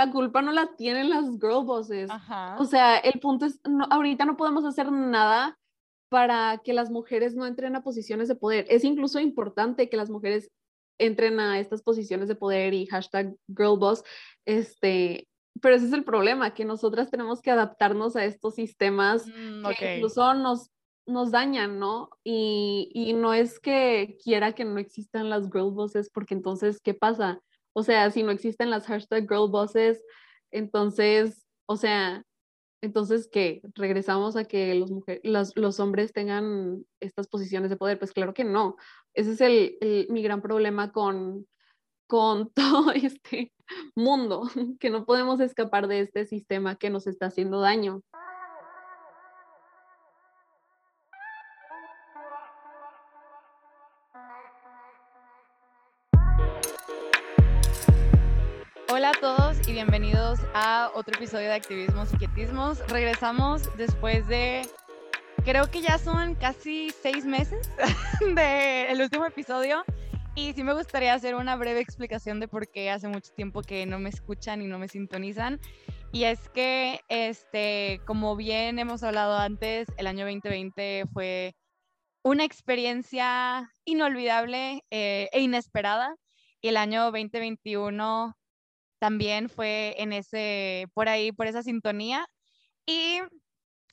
la culpa no la tienen las girl bosses. O sea, el punto es, ahorita no podemos hacer nada para que las mujeres no entren a posiciones de poder. Es incluso importante que las mujeres entren a estas posiciones de poder y hashtag girlboss, este, pero ese es el problema, que nosotras tenemos que adaptarnos a estos sistemas mm, que incluso nos, nos dañan, ¿no? Y, y, no es que quiera que no existan las girl bosses, porque entonces, ¿qué pasa? O sea, si no existen las hashtag girl bosses, entonces, o sea, entonces, ¿qué? ¿Regresamos a que los, mujeres, los, hombres tengan estas posiciones de poder? Pues claro que no. Ese es el, mi gran problema con, con todo este mundo, que no podemos escapar de este sistema que nos está haciendo daño. A todos y bienvenidos a otro episodio de Activismos y Quietismos. Regresamos después de, creo que ya son casi seis meses del último episodio. Y sí me gustaría hacer una breve explicación de por qué hace mucho tiempo que no me escuchan y no me sintonizan. Y es que, este, como bien hemos hablado antes, el año 2020 fue una experiencia inolvidable eh, e inesperada. Y el año 2021 también fue en ese, por ahí, por esa sintonía. Y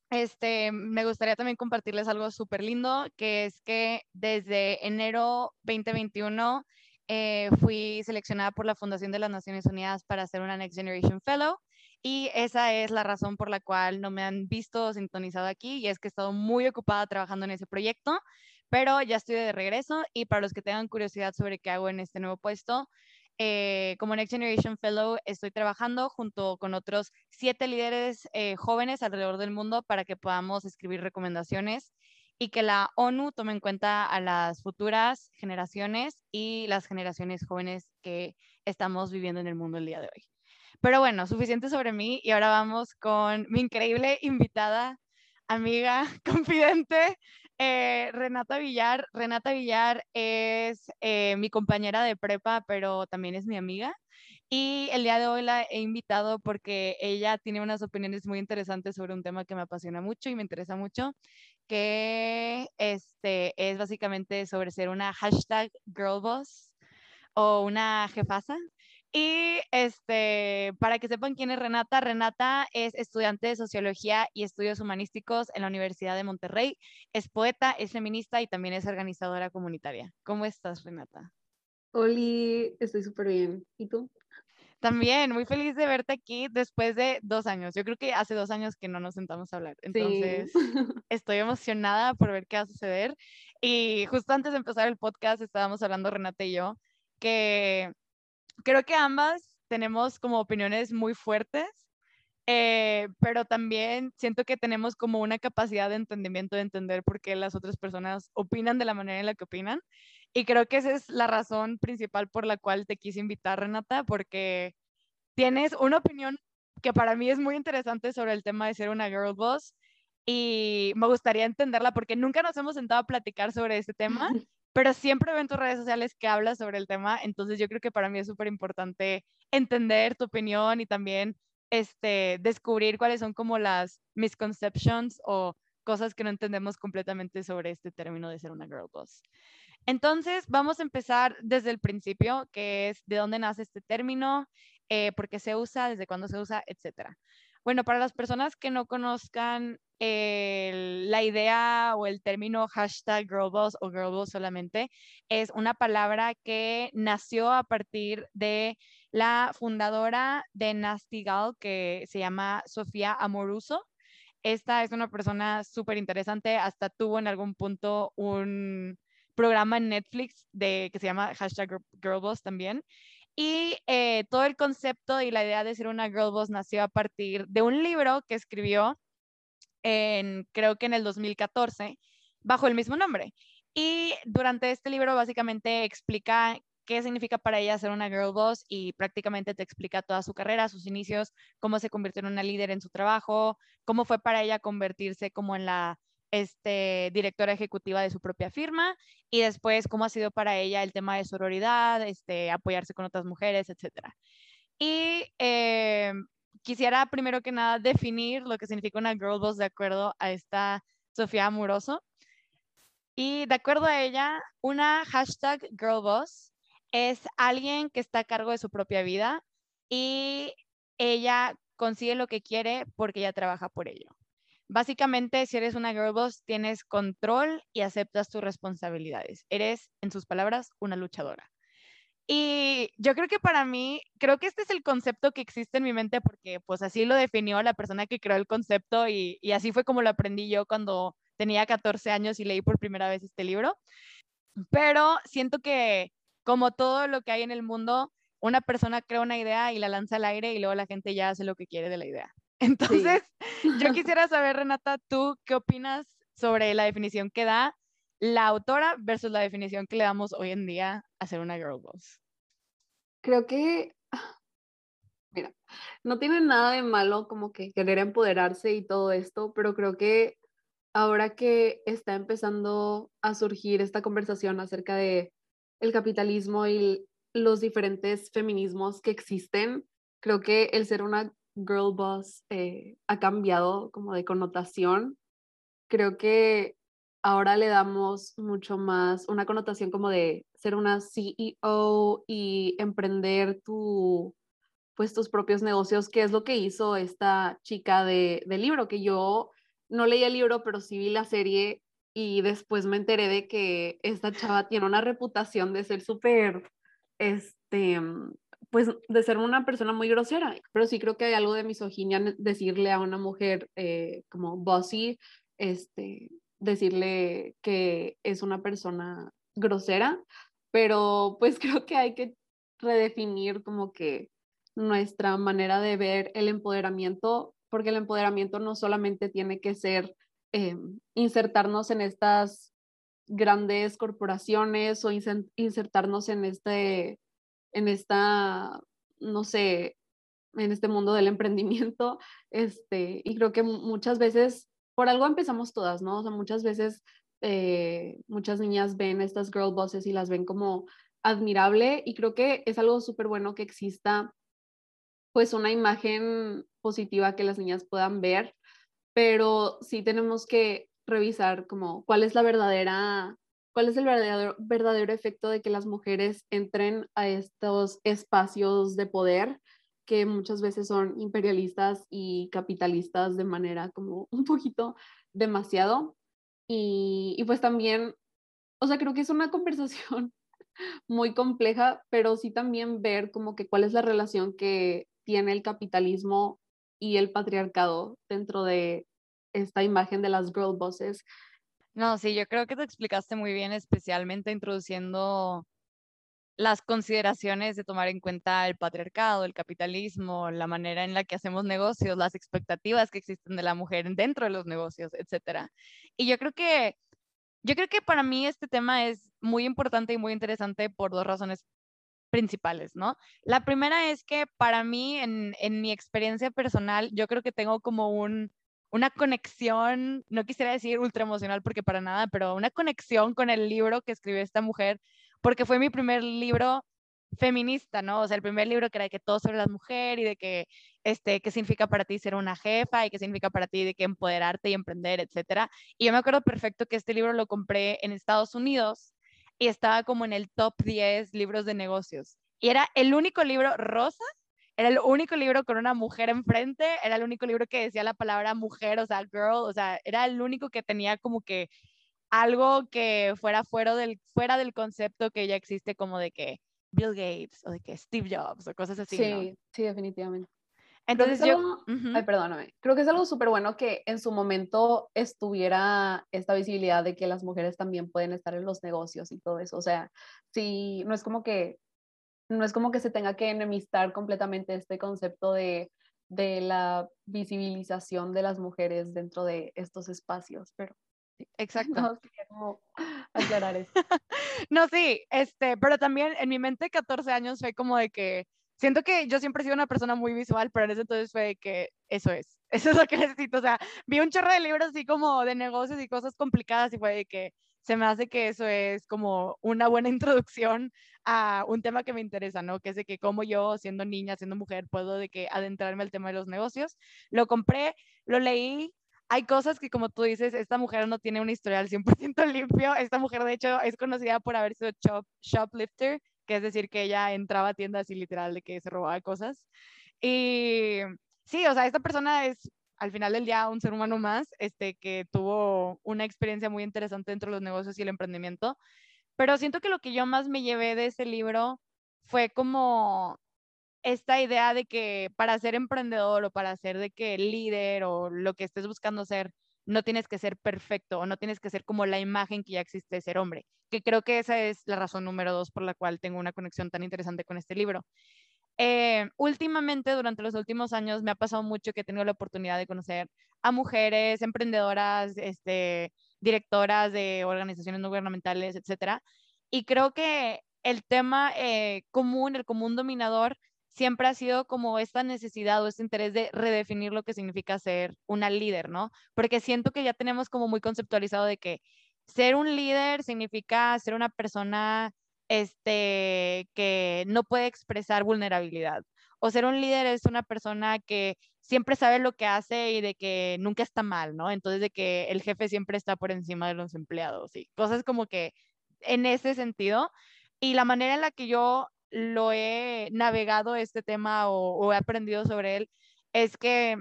este, me gustaría también compartirles algo súper lindo, que es que desde enero 2021 eh, fui seleccionada por la Fundación de las Naciones Unidas para ser una Next Generation Fellow. Y esa es la razón por la cual no me han visto sintonizado aquí y es que he estado muy ocupada trabajando en ese proyecto, pero ya estoy de regreso y para los que tengan curiosidad sobre qué hago en este nuevo puesto, eh, como Next Generation Fellow estoy trabajando junto con otros siete líderes eh, jóvenes alrededor del mundo para que podamos escribir recomendaciones y que la ONU tome en cuenta a las futuras generaciones y las generaciones jóvenes que estamos viviendo en el mundo el día de hoy. Pero bueno, suficiente sobre mí y ahora vamos con mi increíble invitada, amiga, confidente, eh, Renata Villar. Renata Villar es eh, mi compañera de prepa, pero también es mi amiga. Y el día de hoy la he invitado porque ella tiene unas opiniones muy interesantes sobre un tema que me apasiona mucho y me interesa mucho, que este, es básicamente sobre ser una hashtag girlboss o una jefasa. Y este, para que sepan quién es Renata, Renata es estudiante de Sociología y Estudios Humanísticos en la Universidad de Monterrey, es poeta, es feminista y también es organizadora comunitaria. ¿Cómo estás, Renata? Hola, estoy súper bien. ¿Y tú? También, muy feliz de verte aquí después de dos años. Yo creo que hace dos años que no nos sentamos a hablar. Entonces, estoy emocionada por ver qué va a suceder. Y justo antes de empezar el podcast estábamos hablando Renata y yo que creo que ambas tenemos como opiniones muy fuertes, eh, pero también siento que tenemos como una capacidad de entendimiento de entender por qué las otras personas opinan de la manera en la que opinan. Y creo que esa es la razón principal por la cual te quise invitar, Renata, porque tienes una opinión que para mí es muy interesante sobre el tema de ser una girl boss y me gustaría entenderla porque nunca nos hemos sentado a platicar sobre este tema pero siempre veo en tus redes sociales que hablas sobre el tema, entonces yo creo que para mí es súper importante entender tu opinión y también este, descubrir cuáles son como las misconceptions o cosas que no entendemos completamente sobre este término de ser una girl boss. Entonces, vamos a empezar desde el principio, que es de dónde nace este término, eh, por qué se usa, desde cuándo se usa, etcétera. Bueno, para las personas que no conozcan la idea o el término hashtag girlboss o girlboss solamente, es una palabra que nació a partir de la fundadora de Nastigal, que se llama Sofía Amoruso. Esta es una persona súper interesante, hasta tuvo en algún punto un programa en Netflix de, que se llama hashtag girlboss también. Y eh, todo el concepto y la idea de ser una girl boss nació a partir de un libro que escribió en, creo que en el 2014, bajo el mismo nombre. Y durante este libro básicamente explica qué significa para ella ser una girl boss y prácticamente te explica toda su carrera, sus inicios, cómo se convirtió en una líder en su trabajo, cómo fue para ella convertirse como en la este, directora ejecutiva de su propia firma y después cómo ha sido para ella el tema de sororidad, este, apoyarse con otras mujeres, etc. Y eh, quisiera primero que nada definir lo que significa una girl boss de acuerdo a esta Sofía Amoroso. Y de acuerdo a ella, una hashtag girl boss es alguien que está a cargo de su propia vida y ella consigue lo que quiere porque ella trabaja por ello. Básicamente, si eres una girl boss, tienes control y aceptas tus responsabilidades. Eres, en sus palabras, una luchadora. Y yo creo que para mí, creo que este es el concepto que existe en mi mente porque pues así lo definió la persona que creó el concepto y, y así fue como lo aprendí yo cuando tenía 14 años y leí por primera vez este libro. Pero siento que como todo lo que hay en el mundo, una persona crea una idea y la lanza al aire y luego la gente ya hace lo que quiere de la idea. Entonces, yo quisiera saber, Renata, ¿tú qué opinas sobre la definición que da la autora versus la definición que le damos hoy en día a ser una girl boss? Creo que, mira, no tiene nada de malo como que querer empoderarse y todo esto, pero creo que ahora que está empezando a surgir esta conversación acerca de el capitalismo y los diferentes feminismos que existen, creo que el ser una girl boss eh, ha cambiado como de connotación. Creo que ahora le damos mucho más una connotación como de ser una CEO y emprender tu, pues, tus propios negocios, que es lo que hizo esta chica de, del libro, que yo no leí el libro, pero sí vi la serie y después me enteré de que esta chava tiene una reputación de ser súper, este, pues de ser una persona muy grosera, pero sí creo que hay algo de misoginia decirle a una mujer eh, como bossy, este, decirle que es una persona grosera, pero pues creo que hay que redefinir como que nuestra manera de ver el empoderamiento, porque el empoderamiento no solamente tiene que ser eh, insertarnos en estas grandes corporaciones o insertarnos en este, en esta, no sé, en este mundo del emprendimiento, este, y creo que muchas veces por algo empezamos todas, ¿no? O sea, muchas veces eh, muchas niñas ven estas girl bosses y las ven como admirable y creo que es algo súper bueno que exista pues una imagen positiva que las niñas puedan ver, pero sí tenemos que revisar como cuál es la verdadera, cuál es el verdadero, efecto de que las mujeres entren a estos espacios de poder que muchas veces son imperialistas y capitalistas de manera como un poquito demasiado. Y, y pues también, o sea, creo que es una conversación muy compleja, pero sí también ver como que cuál es la relación que tiene el capitalismo y el patriarcado dentro de esta imagen de las girl bosses. No, sí, yo creo que te explicaste muy bien, especialmente introduciendo las consideraciones de tomar en cuenta el patriarcado, el capitalismo, la manera en la que hacemos negocios, las expectativas que existen de la mujer dentro de los negocios, etcétera. Y yo creo que yo creo que para mí este tema es muy importante y muy interesante por dos razones principales, ¿no? La primera es que para mí, en, en mi experiencia personal, yo creo que tengo como un, una conexión, no quisiera decir ultra emocional porque para nada, pero una conexión con el libro que escribió esta mujer porque fue mi primer libro feminista, ¿no? O sea, el primer libro que era de que todo sobre la mujer y de que, este, qué significa para ti ser una jefa y qué significa para ti de que empoderarte y emprender, etcétera. Y yo me acuerdo perfecto que este libro lo compré en Estados Unidos y estaba como en el top 10 libros de negocios. Y era el único libro rosa, era el único libro con una mujer enfrente, era el único libro que decía la palabra mujer, o sea, girl, o sea, era el único que tenía como que algo que fuera fuera del, fuera del concepto que ya existe como de que Bill Gates o de que Steve Jobs o cosas así. Sí, sí, definitivamente. Entonces yo, ay, perdóname, creo que es algo súper bueno que en su momento estuviera esta visibilidad de que las mujeres también pueden estar en los negocios y todo eso. O sea, sí, no es como que, no es como que se tenga que enemistar completamente este concepto de, de la visibilización de las mujeres dentro de estos espacios, pero Exacto. No, quería aclarar eso. no, sí, este, pero también en mi mente 14 años fue como de que siento que yo siempre he sido una persona muy visual, pero en ese entonces fue de que eso es, eso es lo que necesito. O sea, vi un chorro de libros así como de negocios y cosas complicadas y fue de que se me hace que eso es como una buena introducción a un tema que me interesa, ¿no? Que es de que como yo, siendo niña, siendo mujer, puedo de que adentrarme al tema de los negocios. Lo compré, lo leí, hay cosas que como tú dices, esta mujer no tiene un historial 100% limpio. Esta mujer de hecho es conocida por haber sido shoplifter, que es decir, que ella entraba a tiendas y literal de que se robaba cosas. Y sí, o sea, esta persona es al final del día un ser humano más, este, que tuvo una experiencia muy interesante dentro de los negocios y el emprendimiento. Pero siento que lo que yo más me llevé de ese libro fue como esta idea de que para ser emprendedor o para ser de que líder o lo que estés buscando ser, no tienes que ser perfecto o no tienes que ser como la imagen que ya existe de ser hombre, que creo que esa es la razón número dos por la cual tengo una conexión tan interesante con este libro. Eh, últimamente, durante los últimos años, me ha pasado mucho que he tenido la oportunidad de conocer a mujeres emprendedoras, este, directoras de organizaciones no gubernamentales, etcétera. Y creo que el tema eh, común, el común dominador, siempre ha sido como esta necesidad o este interés de redefinir lo que significa ser una líder, ¿no? Porque siento que ya tenemos como muy conceptualizado de que ser un líder significa ser una persona este, que no puede expresar vulnerabilidad. O ser un líder es una persona que siempre sabe lo que hace y de que nunca está mal, ¿no? Entonces de que el jefe siempre está por encima de los empleados y cosas como que en ese sentido. Y la manera en la que yo lo he navegado este tema o, he aprendido sobre él es que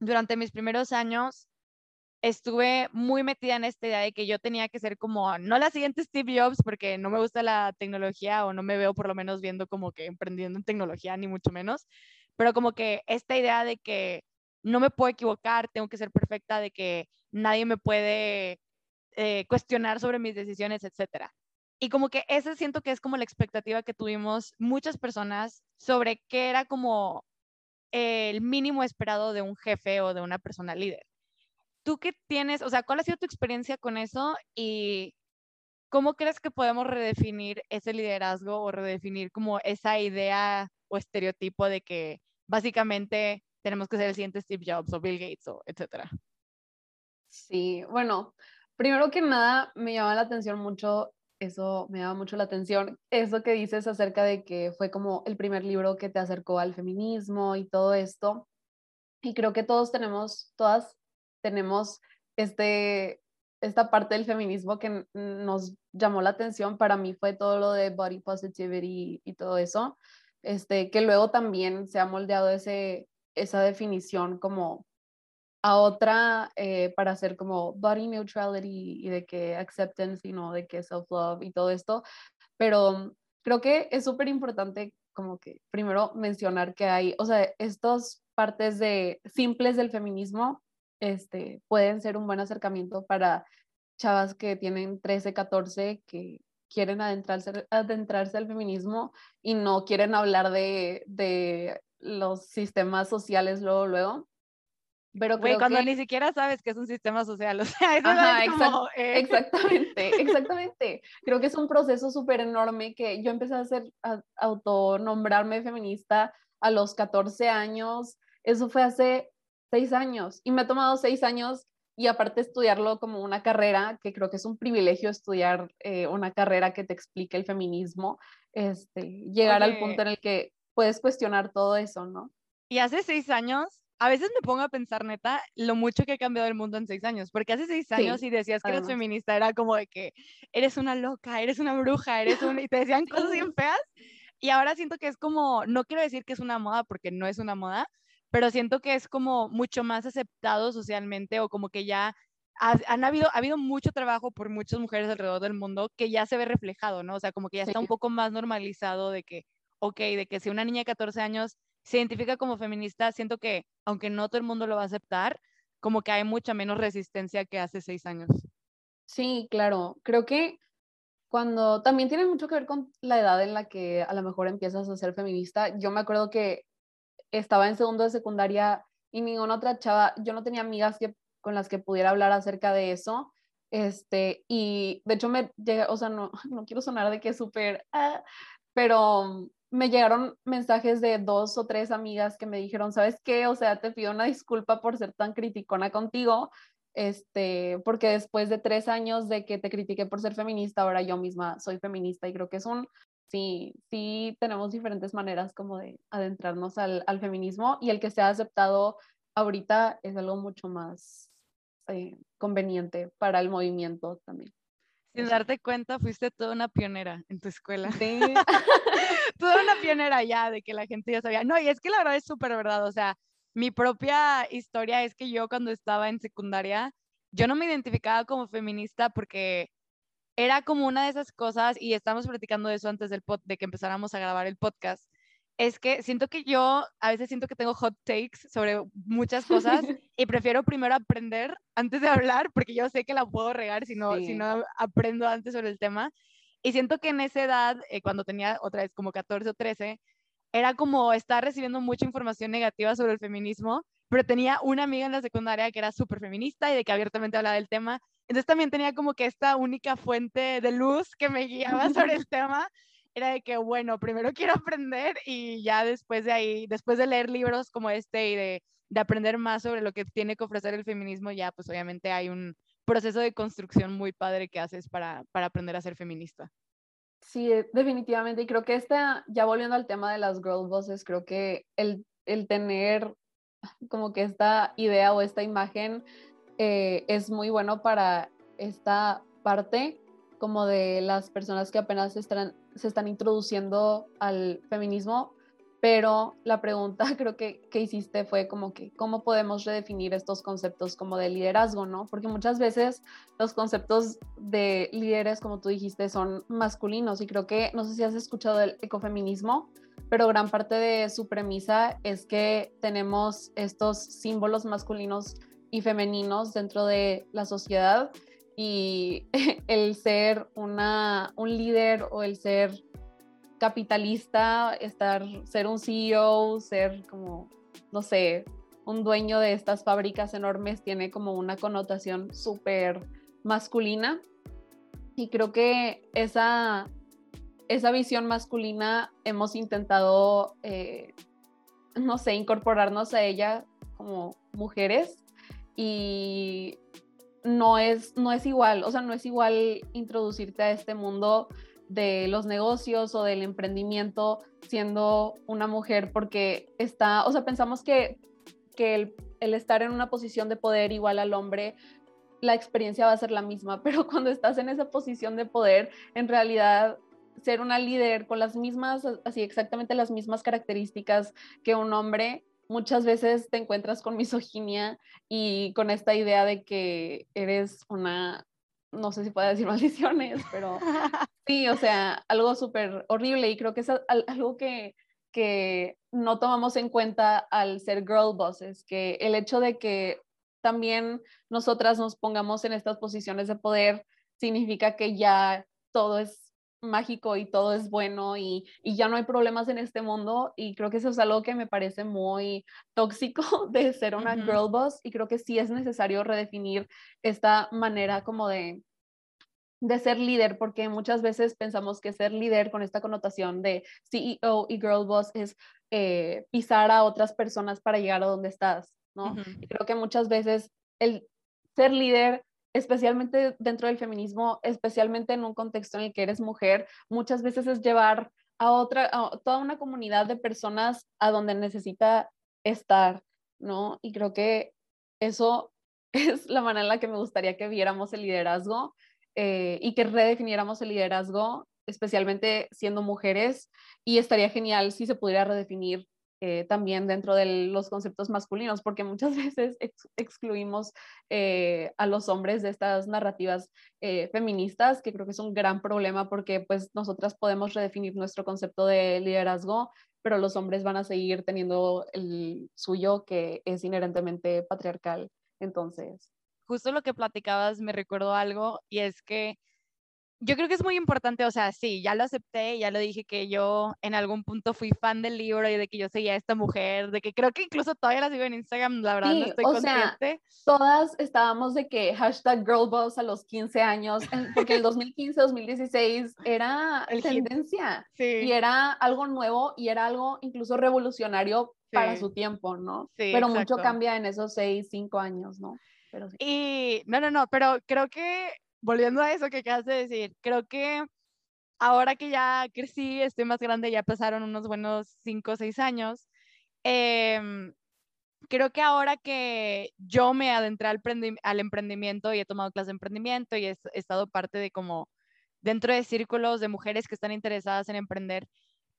durante mis primeros años estuve muy metida en esta idea de que yo tenía que ser como, no la siguiente Steve Jobs, porque no me gusta la tecnología o no me veo por lo menos viendo como que emprendiendo en tecnología, ni mucho menos, pero como que esta idea de que no me puedo equivocar, tengo que ser perfecta, de que nadie me puede eh, cuestionar sobre mis decisiones, etcétera. Y como que ese siento que es como la expectativa que tuvimos muchas personas sobre qué era como el mínimo esperado de un jefe o de una persona líder. ¿Tú qué tienes, o sea, cuál ha sido tu experiencia con eso y cómo crees que podemos redefinir ese liderazgo o redefinir como esa idea o estereotipo de que básicamente tenemos que ser el siguiente Steve Jobs o Bill Gates o etcétera? Sí, bueno, primero que nada me llama la atención mucho eso me llama mucho la atención, eso que dices acerca de que fue como el primer libro que te acercó al feminismo y todo esto. Y creo que todos tenemos, todas tenemos este, esta parte del feminismo que nos llamó la atención. Para mí fue todo lo de body positivity y todo eso, este, que luego también se ha moldeado ese, esa definición como a otra eh, para hacer como body neutrality y de que acceptance y no de que self-love y todo esto. Pero creo que es súper importante como que primero mencionar que hay, o sea, estas partes de simples del feminismo este, pueden ser un buen acercamiento para chavas que tienen 13, 14, que quieren adentrarse, adentrarse al feminismo y no quieren hablar de, de los sistemas sociales luego, luego. Pero cuando ni siquiera sabes que es un sistema social, o sea, eso es como, eh, exactamente, exactamente. Creo que es un proceso súper enorme que yo empecé a hacer, a autonombrarme feminista a los 14 años, eso fue hace seis años y me ha tomado seis años y aparte estudiarlo como una carrera, que creo que es un privilegio estudiar eh, una carrera que te explique el feminismo, este, llegar al punto en el que puedes cuestionar todo eso, ¿no? Y hace seis años a veces me pongo a pensar, neta, lo mucho que ha cambiado el mundo en seis años, porque hace seis años y decías que eres feminista, era como de que eres una loca, eres una bruja, eres una... y te decían cosas bien feas, y ahora siento que es como, no quiero decir que es una moda, porque no es una moda, pero siento que es como mucho más aceptado socialmente o como que ya han habido, ha habido mucho trabajo por muchas mujeres alrededor del mundo que ya se ve reflejado, ¿no? O sea, como que ya está un poco más normalizado de que, ok, de que si una niña de 14 años se identifica como feminista, siento que, aunque no todo el mundo lo va a aceptar, como que hay mucha menos resistencia que hace seis años. Sí, claro. Creo que cuando también tiene mucho que ver con la edad en la que a lo mejor empiezas a ser feminista. Yo me acuerdo que estaba en segundo de secundaria y ninguna otra chava, yo no tenía amigas que, con las que pudiera hablar acerca de eso. Este, y de hecho me llega, o sea, no, no quiero sonar de que súper, ah, pero me llegaron mensajes de dos o tres amigas que me dijeron, ¿sabes qué? O sea, te pido una disculpa por ser tan criticona contigo, este, porque después de tres años de que te critiqué por ser feminista, ahora yo misma soy feminista y creo que es un, sí, sí tenemos diferentes maneras como de adentrarnos al, al feminismo y el que sea aceptado ahorita es algo mucho más eh, conveniente para el movimiento también. Sin darte cuenta, fuiste toda una pionera en tu escuela. Sí. toda una pionera ya, de que la gente ya sabía. No, y es que la verdad es súper verdad. O sea, mi propia historia es que yo cuando estaba en secundaria, yo no me identificaba como feminista porque era como una de esas cosas, y estamos platicando de eso antes del pod, de que empezáramos a grabar el podcast, es que siento que yo a veces siento que tengo hot takes sobre muchas cosas y prefiero primero aprender antes de hablar porque yo sé que la puedo regar si no, si no aprendo antes sobre el tema. Y siento que en esa edad, eh, cuando tenía otra vez como 14 o 13, era como estar recibiendo mucha información negativa sobre el feminismo, pero tenía una amiga en la secundaria que era súper feminista y de que abiertamente hablaba del tema. Entonces también tenía como que esta única fuente de luz que me guiaba sobre el tema. Era de que, bueno, primero quiero aprender y ya después de ahí, después de leer libros como este y de, de aprender más sobre lo que tiene que ofrecer el feminismo, ya pues obviamente hay un proceso de construcción muy padre que haces para, para aprender a ser feminista. Sí, definitivamente. Y creo que esta, ya volviendo al tema de las girl bosses, creo que el, el tener como que esta idea o esta imagen eh, es muy bueno para esta parte como de las personas que apenas están, se están introduciendo al feminismo pero la pregunta creo que, que hiciste fue como que cómo podemos redefinir estos conceptos como de liderazgo, ¿no? Porque muchas veces los conceptos de líderes, como tú dijiste, son masculinos y creo que, no sé si has escuchado el ecofeminismo, pero gran parte de su premisa es que tenemos estos símbolos masculinos y femeninos dentro de la sociedad y el ser una, un líder o el ser capitalista, estar, ser un CEO, ser como, no sé, un dueño de estas fábricas enormes tiene como una connotación súper masculina. Y creo que esa, esa visión masculina hemos intentado, eh, no sé, incorporarnos a ella como mujeres y no es, no es igual, o sea, no es igual introducirte a este mundo de los negocios o del emprendimiento siendo una mujer porque está, o sea, pensamos que, que el, estar en una posición de poder igual al hombre, la experiencia va a ser la misma, pero cuando estás en esa posición de poder, en realidad ser una líder con las mismas, así exactamente las mismas características que un hombre, muchas veces te encuentras con misoginia y con esta idea de que eres una no sé si puedo decir maldiciones, pero sí, o sea, algo súper horrible. Y creo que es algo que, que no tomamos en cuenta al ser girl bosses, que el hecho de que también nosotras nos pongamos en estas posiciones de poder significa que ya todo es mágico y todo es bueno y, ya no hay problemas en este mundo y creo que eso es algo que me parece muy tóxico de ser una girl boss y creo que sí es necesario redefinir esta manera como de de ser líder, porque muchas veces pensamos que ser líder con esta connotación de CEO y girl boss es eh, pisar a otras personas para llegar a donde estás, ¿no? Y creo que muchas veces el ser líder especialmente dentro del feminismo, especialmente en un contexto en el que eres mujer, muchas veces es llevar a otra, a toda una comunidad de personas a donde necesita estar, ¿no? Y creo que eso es la manera en la que me gustaría que viéramos el liderazgo eh, y que redefiniéramos el liderazgo, especialmente siendo mujeres, y estaría genial si se pudiera redefinir eh, también dentro de los conceptos masculinos, porque muchas veces excluimos eh, a los hombres de estas narrativas eh, feministas, que creo que es un gran problema porque pues nosotras podemos redefinir nuestro concepto de liderazgo, pero los hombres van a seguir teniendo el suyo que es inherentemente patriarcal. Entonces. Justo lo que platicabas me recuerdo algo y es que yo creo que es muy importante, o sea, sí, ya lo acepté, ya lo dije que yo en algún punto fui fan del libro y de que yo seguía a esta mujer, de que creo que incluso todavía la sigo en Instagram, la verdad no estoy o consciente. Sea, todas estábamos de que hashtag girlboss a los 15 años, porque el 2015, 2016 era el tendencia sí. y era algo nuevo y era algo incluso revolucionario para su tiempo, ¿no? Sí, pero mucho cambia en esos seis, cinco años, ¿no? Pero sí. Y no, no, no, pero creo que, volviendo a eso que acabas de decir, creo que ahora que ya crecí, estoy más grande, ya pasaron unos buenos cinco o seis años, eh, creo que ahora que yo me adentré al, emprendimiento y he tomado clases de emprendimiento y he, estado parte de como dentro de círculos de mujeres que están interesadas en emprender,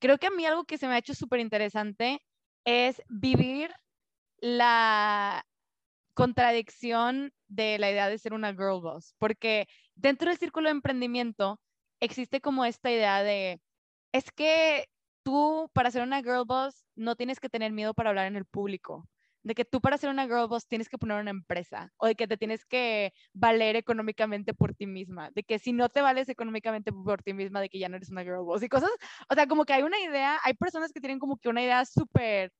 creo que a mí algo que se me ha hecho súper interesante es vivir la contradicción de la idea de ser una girl boss, porque dentro del círculo de emprendimiento existe como esta idea de, es que tú para ser una girl boss no tienes que tener miedo para hablar en el público, de que tú para ser una girl boss tienes que poner una empresa o de que te tienes que valer económicamente por ti misma, de que si no te vales económicamente por ti misma, de que ya no eres una girl boss y cosas, o sea, como que hay una idea, hay personas que tienen como que una idea súper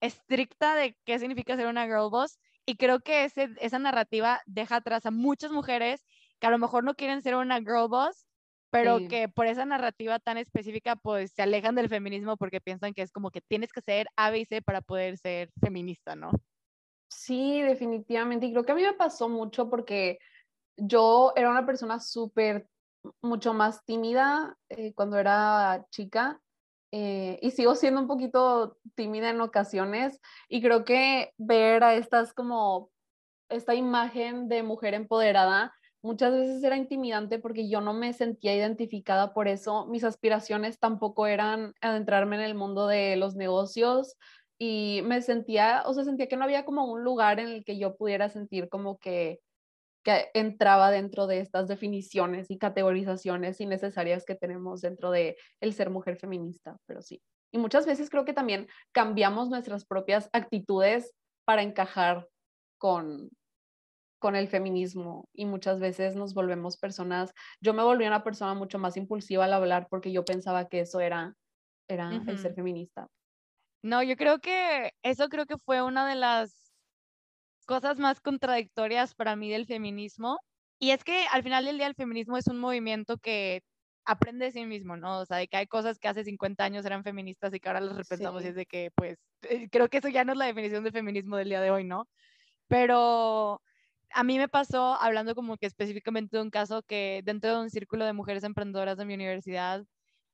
estricta de qué significa ser una girl boss y creo que ese, esa narrativa deja atrás a muchas mujeres que a lo mejor no quieren ser una girl boss pero que por esa narrativa tan específica, pues se alejan del feminismo porque piensan que es como que tienes que ser A, B y C para poder ser feminista, ¿no? Sí, definitivamente. Y creo que a mí me pasó mucho porque yo era una persona súper, mucho más tímida eh, cuando era chica. Eh, y sigo siendo un poquito tímida en ocasiones y creo que ver a estas como esta imagen de mujer empoderada muchas veces era intimidante porque yo no me sentía identificada por eso. Mis aspiraciones tampoco eran adentrarme en el mundo de los negocios y me sentía, o sea, sentía que no había como un lugar en el que yo pudiera sentir como que, que entraba dentro de estas definiciones y categorizaciones innecesarias que tenemos dentro de el ser mujer feminista, pero sí. Y muchas veces creo que también cambiamos nuestras propias actitudes para encajar con, con el feminismo y muchas veces nos volvemos personas, yo me volví una persona mucho más impulsiva al hablar porque yo pensaba que eso era, era el ser feminista. No, yo creo que eso creo que fue una de las cosas más contradictorias para mí del feminismo. Y es que al final del día el feminismo es un movimiento que aprende de sí mismo, ¿no? O sea, de que hay cosas que hace 50 años eran feministas y que ahora las repensamos y es de que, pues, eh, creo que eso ya no es la definición de feminismo del día de hoy, ¿no? Pero a mí me pasó, hablando como que específicamente de un caso que dentro de un círculo de mujeres emprendedoras de mi universidad,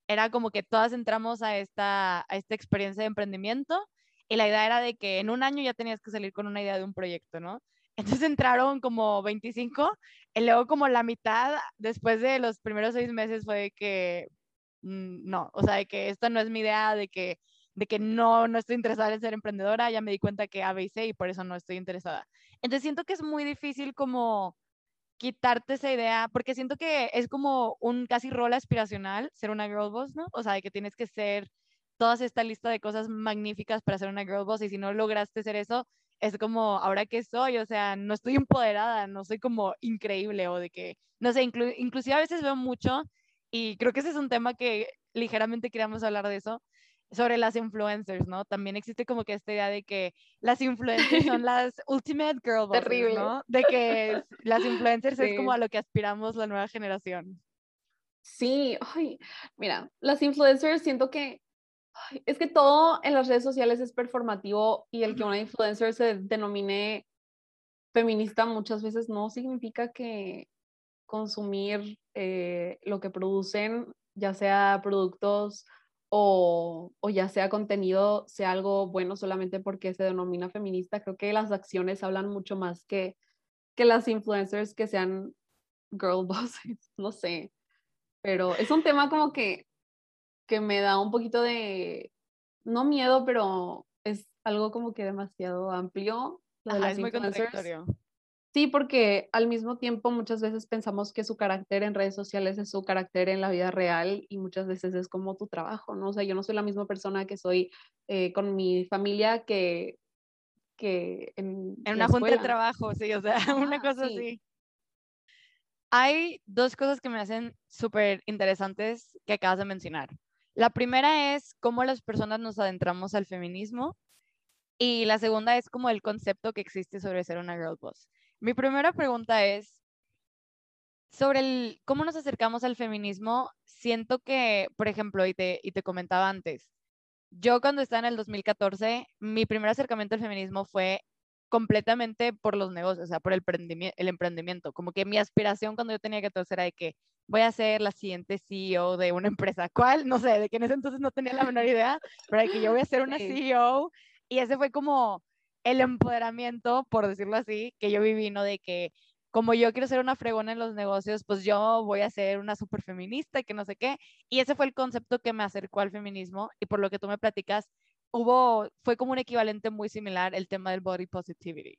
era como que todas entramos a esta, a esta experiencia de emprendimiento y la idea era de que en un año ya tenías que salir con una idea de un proyecto, ¿no? Entonces entraron como 25 y luego como la mitad, después de los primeros seis meses fue que mm, no, o sea, de que esta no es mi idea, de que, de que no, no estoy interesada en ser emprendedora, ya me di cuenta que A, B y por eso no estoy interesada. Entonces siento que es muy difícil como quitarte esa idea, porque siento que es como un casi rol aspiracional ser una girl boss, ¿no? O sea, de que tienes que ser toda esta lista de cosas magníficas para ser una girl boss y si no lograste ser eso, es como, ¿ahora qué soy? O sea, no estoy empoderada, no soy como increíble o de que, no sé, inclusive a veces veo mucho y creo que ese es un tema que ligeramente queríamos hablar de eso, sobre las influencers, ¿no? También existe como que esta idea de que las influencers son las ultimate girl bosses, ¿no? De que las influencers es como a lo que aspiramos la nueva generación. Sí, ay, mira, las influencers siento que es que todo en las redes sociales es performativo y el que una influencer se denomine feminista muchas veces no significa que consumir eh, lo que producen, ya sea productos o, ya sea contenido, sea algo bueno solamente porque se denomina feminista. Creo que las acciones hablan mucho más que, que las influencers que sean girl bosses, no sé. Pero es un tema como que, que me da un poquito de, no miedo, pero es algo como que demasiado amplio. es muy contradictorio. Sí, porque al mismo tiempo muchas veces pensamos que su carácter en redes sociales es su carácter en la vida real y muchas veces es como tu trabajo, ¿no? O sea, yo no soy la misma persona que soy eh, con mi familia que, que en, en una junta de trabajo, sí, o sea, una cosa así. Hay dos cosas que me hacen súper interesantes que acabas de mencionar. La primera es cómo las personas nos adentramos al feminismo y la segunda es como el concepto que existe sobre ser una girl boss. Mi primera pregunta es, sobre el, cómo nos acercamos al feminismo, siento que, por ejemplo, y te, y te comentaba antes, yo cuando estaba en el 2014, mi primer acercamiento al feminismo fue completamente por los negocios, o sea, por el, el emprendimiento. Como que mi aspiración cuando yo tenía 14 era de que voy a ser la siguiente CEO de una empresa. ¿Cuál? No sé, de que en ese entonces no tenía la menor idea, pero de que yo voy a ser una CEO. Y ese fue como el empoderamiento, por decirlo así, que yo viví, ¿no? De que como yo quiero ser una fregona en los negocios, pues yo voy a ser una super feminista y que no sé qué. Y ese fue el concepto que me acercó al feminismo y por lo que tú me platicas, hubo, fue como un equivalente muy similar el tema del body positivity.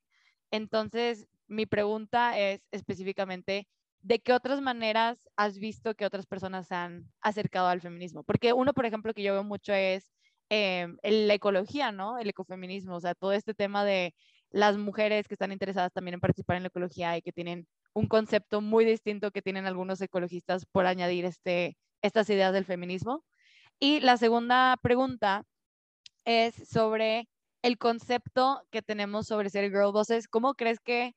Entonces, mi pregunta es específicamente, ¿de qué otras maneras has visto que otras personas se han acercado al feminismo? Porque uno, por ejemplo, que yo veo mucho es eh, la ecología, ¿no? El ecofeminismo, o sea, todo este tema de las mujeres que están interesadas también en participar en la ecología y que tienen un concepto muy distinto que tienen algunos ecologistas por añadir este, estas ideas del feminismo. Y la segunda pregunta es sobre el concepto que tenemos sobre ser girl bosses. ¿Cómo crees que,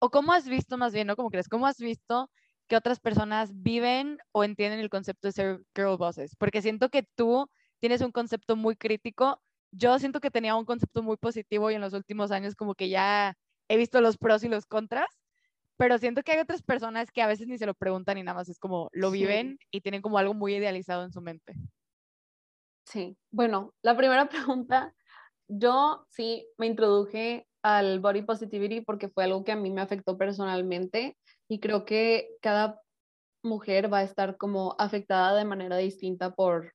o cómo has visto más bien, no cómo crees, cómo has visto que otras personas viven o entienden el concepto de ser girl bosses? Porque siento que tú tienes un concepto muy crítico yo siento que tenía un concepto muy positivo y en los últimos años como que ya he visto los pros y los contras, pero siento que hay otras personas que a veces ni se lo preguntan y nada más es como lo viven y tienen como algo muy idealizado en su mente. Sí, bueno, la primera pregunta, yo sí me introduje al body positivity porque fue algo que a mí me afectó personalmente y creo que cada mujer va a estar como afectada de manera distinta por,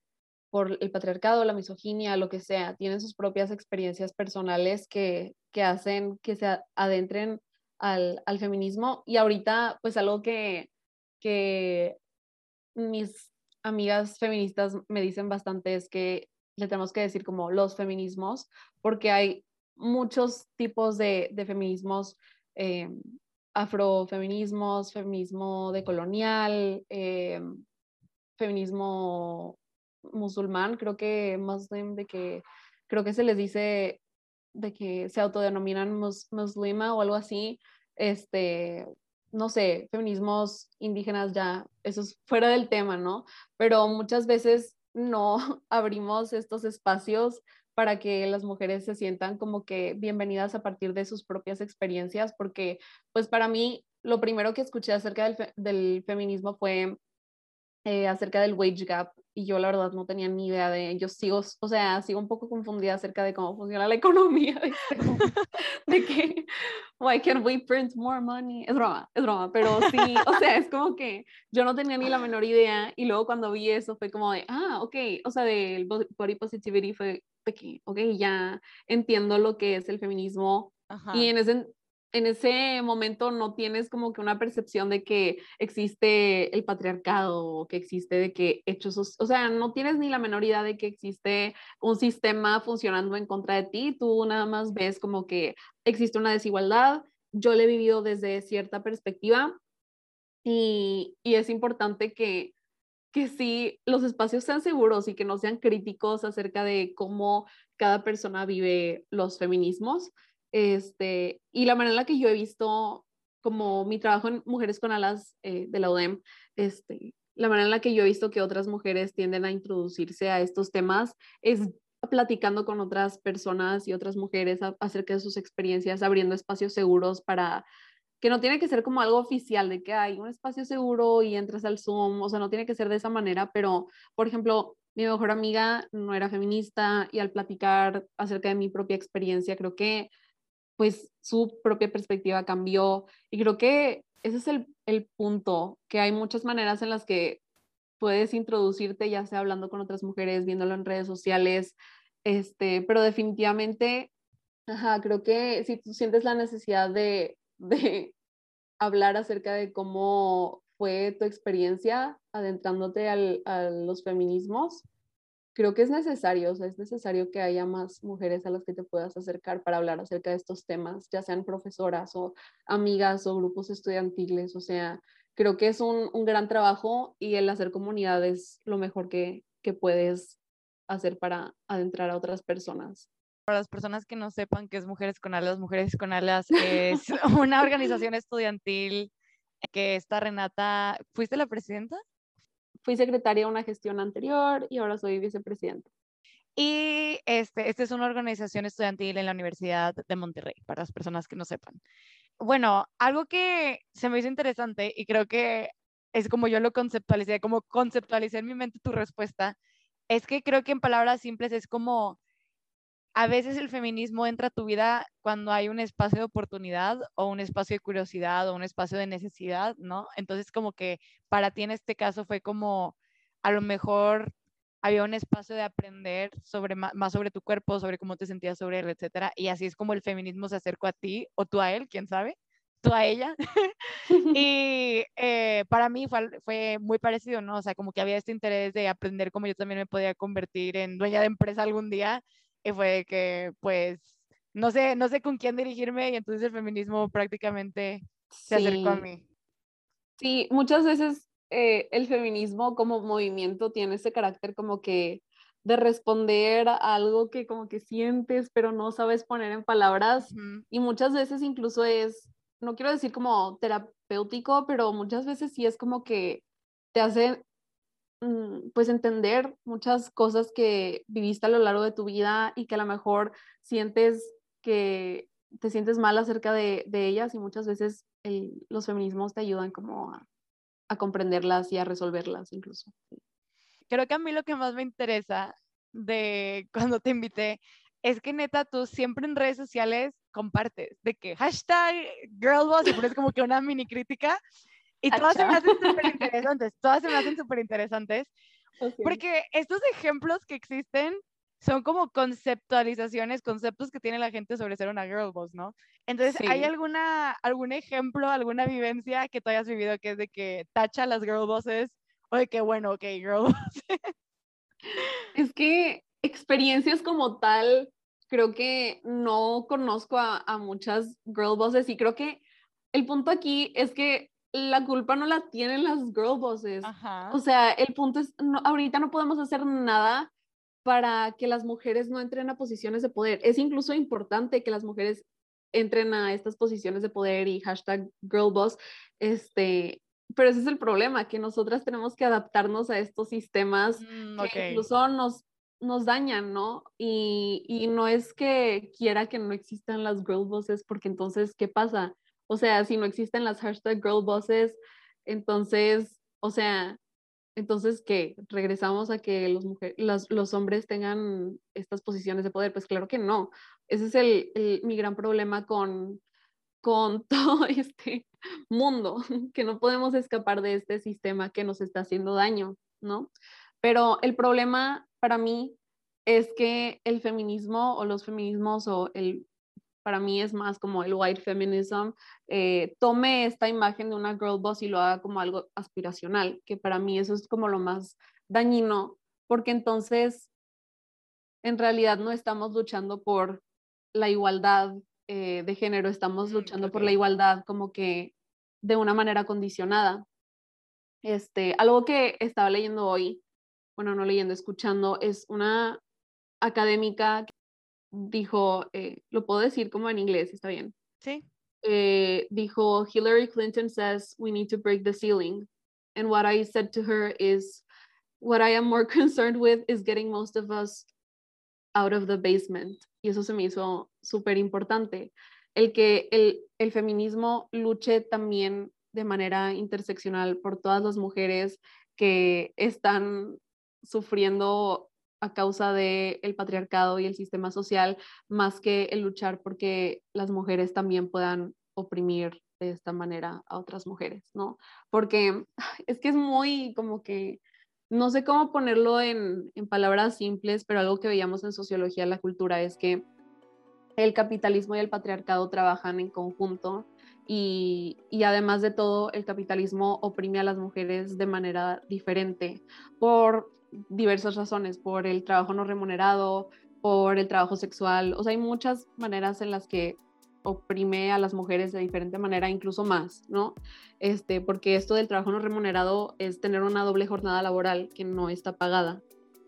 por el patriarcado, la misoginia, lo que sea, tienen sus propias experiencias personales que, que hacen que se adentren al, al, feminismo. Y ahorita, pues algo que, que mis amigas feministas me dicen bastante es que le tenemos que decir como los feminismos, porque hay muchos tipos de, feminismos, eh, afrofeminismos, feminismo decolonial, eh, feminismo musulmán, creo que más de que creo que se les dice de que se autodenominan mus, muslima o algo así, este, no sé, feminismos indígenas ya, eso es fuera del tema, ¿no? Pero muchas veces no abrimos estos espacios para que las mujeres se sientan como que bienvenidas a partir de sus propias experiencias, porque pues para mí lo primero que escuché acerca del, del feminismo fue eh, acerca del wage gap y yo la verdad no tenía ni idea de, yo sigo, o sea, sigo un poco confundida acerca de cómo funciona la economía, de que, why can't we print more money? Es broma, es broma, pero sí, o sea, es como que yo no tenía ni la menor idea y luego cuando vi eso fue como de, ah, ok, o sea, del body positivity fue de que, ok, ya entiendo lo que es el feminismo y en ese en ese momento no tienes como que una percepción de que existe el patriarcado o que existe de que hechos, o sea, no tienes ni la menor idea de que existe un sistema funcionando en contra de ti, tú nada más ves como que existe una desigualdad. Yo le he vivido desde cierta perspectiva y, y es importante que, que sí los espacios sean seguros y que no sean críticos acerca de cómo cada persona vive los feminismos este, y la manera en la que yo he visto como mi trabajo en Mujeres con Alas eh, de la UDEM, este, la manera en la que yo he visto que otras mujeres tienden a introducirse a estos temas es platicando con otras personas y otras mujeres acerca de sus experiencias, abriendo espacios seguros para que no tiene que ser como algo oficial de que hay un espacio seguro y entras al Zoom, o sea, no tiene que ser de esa manera, pero, por ejemplo, mi mejor amiga no era feminista y al platicar acerca de mi propia experiencia, creo que pues su propia perspectiva cambió. Y creo que ese es el, el punto, que hay muchas maneras en las que puedes introducirte, ya sea hablando con otras mujeres, viéndolo en redes sociales, este, pero definitivamente, ajá, creo que si tú sientes la necesidad de, de hablar acerca de cómo fue tu experiencia adentrándote al, a los feminismos, creo que es necesario, o sea, es necesario que haya más mujeres a las que te puedas acercar para hablar acerca de estos temas, ya sean profesoras o amigas o grupos estudiantiles, o sea, creo que es un, un gran trabajo y el hacer comunidad es lo mejor que, que puedes hacer para adentrar a otras personas. Para las personas que no sepan qué es Mujeres con Alas, Mujeres con Alas es una organización estudiantil que está Renata, ¿fuiste la presidenta? Fui secretaria de una gestión anterior y ahora soy vicepresidenta. Y este, es una organización estudiantil en la Universidad de Monterrey, para las personas que no sepan. Bueno, algo que se me hizo interesante y creo que es como yo lo conceptualicé, como conceptualicé en mi mente tu respuesta, es que creo que en palabras simples es como a veces el feminismo entra a tu vida cuando hay un espacio de oportunidad o un espacio de curiosidad o un espacio de necesidad, ¿no? Entonces como que para ti en este caso fue como a lo mejor había un espacio de aprender sobre más sobre tu cuerpo, sobre cómo te sentías sobre él, etcétera, y así es como el feminismo se acercó a ti o tú a él, quién sabe, tú a ella. y eh, para mí fue, fue muy parecido, ¿no? O sea, como que había este interés de aprender cómo yo también me podía convertir en dueña de empresa algún día, y fue que, pues, no sé, no sé con quién dirigirme, y entonces el feminismo prácticamente se acercó a mí. Sí, muchas veces eh, el feminismo como movimiento tiene ese carácter como que de responder a algo que como que sientes, pero no sabes poner en palabras. Y muchas veces incluso es, no quiero decir como terapéutico, pero muchas veces sí es como que te hace pues entender muchas cosas que viviste a lo largo de tu vida y que a lo mejor sientes que te sientes mal acerca de, ellas y muchas veces los feminismos te ayudan como a, a comprenderlas y a resolverlas incluso. Creo que a mí lo que más me interesa de cuando te invité es que neta tú siempre en redes sociales compartes de que hashtag girlboss y pones como que una mini crítica y todas se me hacen súper interesantes, todas se me hacen súper interesantes porque estos ejemplos que existen son como conceptualizaciones, conceptos que tiene la gente sobre ser una girl boss, ¿no? Entonces, ¿hay alguna, algún ejemplo, alguna vivencia que tú hayas vivido que es de que tacha las girl bosses o de que, bueno, ok, girl boss? es que experiencias como tal, creo que no conozco a, a muchas girl bosses y creo que el punto aquí es que la culpa no la tienen las girl bosses. O sea, el punto es, no, ahorita no podemos hacer nada para que las mujeres no entren a posiciones de poder. Es incluso importante que las mujeres entren a estas posiciones de poder y hashtag girlboss, este, pero ese es el problema, que nosotras tenemos que adaptarnos a estos sistemas mm, que incluso nos, nos dañan, ¿no? Y, y, no es que quiera que no existan las girl bosses, porque entonces, ¿qué pasa? O sea, si no existen las hashtag girl bosses, entonces, o sea, entonces, ¿qué? ¿Regresamos a que los, mujeres, los, hombres tengan estas posiciones de poder? Pues claro que no. Ese es el, mi gran problema con, con todo este mundo, que no podemos escapar de este sistema que nos está haciendo daño, ¿no? Pero el problema para mí es que el feminismo o los feminismos o el para mí es más como el white feminism, eh, tome esta imagen de una girl boss y lo haga como algo aspiracional, que para mí eso es como lo más dañino, porque entonces en realidad no estamos luchando por la igualdad eh, de género, estamos mm, luchando por la igualdad como que de una manera condicionada. Este, algo que estaba leyendo hoy, bueno, no leyendo, escuchando, es una académica dijo, eh, lo puedo decir como en inglés, está bien. Sí. Eh, dijo, Hillary Clinton says we need to break the ceiling. And what I said to her is, what I am more concerned with is getting most of us out of the basement. Y eso se me hizo súper importante. El que el, el feminismo luche también de manera interseccional por todas las mujeres que están sufriendo a causa del el patriarcado y el sistema social, más que el luchar porque las mujeres también puedan oprimir de esta manera a otras mujeres, ¿no? Porque es que es muy como que, no sé cómo ponerlo en, en palabras simples, pero algo que veíamos en sociología de la cultura es que el capitalismo y el patriarcado trabajan en conjunto y, además de todo, el capitalismo oprime a las mujeres de manera diferente por diversas razones, por el trabajo no remunerado, por el trabajo sexual, o sea, hay muchas maneras en las que oprime a las mujeres de diferente manera, incluso más, ¿no? Este, porque esto del trabajo no remunerado es tener una doble jornada laboral que no está pagada.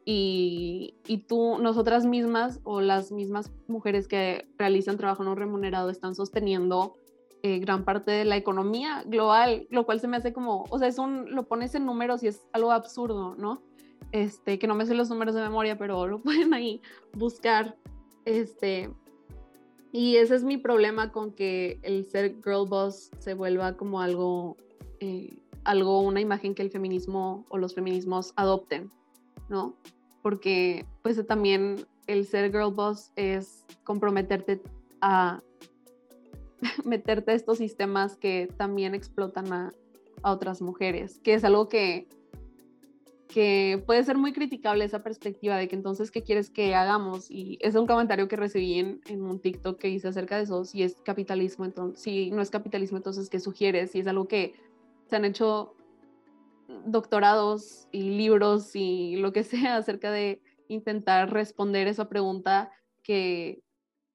Y, y tú, nosotras mismas o las mismas mujeres que realizan trabajo no remunerado están sosteniendo eh, gran parte de la economía global, lo cual se me hace como, o sea, es un, lo pones en números y es algo absurdo, ¿no? este, que no me sé los números de memoria, pero lo pueden ahí buscar. Este, y ese es mi problema con que el ser girl boss se vuelva como algo, eh, algo, una imagen que el feminismo o los feminismos adopten, ¿no? Porque pues también el ser girl boss es comprometerte a meterte a estos sistemas que también explotan a, a otras mujeres, que es algo que que puede ser muy criticable esa perspectiva de que entonces, ¿qué quieres que hagamos? Y es un comentario que recibí en, en, un TikTok que hice acerca de eso, si es capitalismo, entonces, si no es capitalismo, entonces, ¿qué sugieres? Si es algo que se han hecho doctorados y libros y lo que sea acerca de intentar responder esa pregunta que,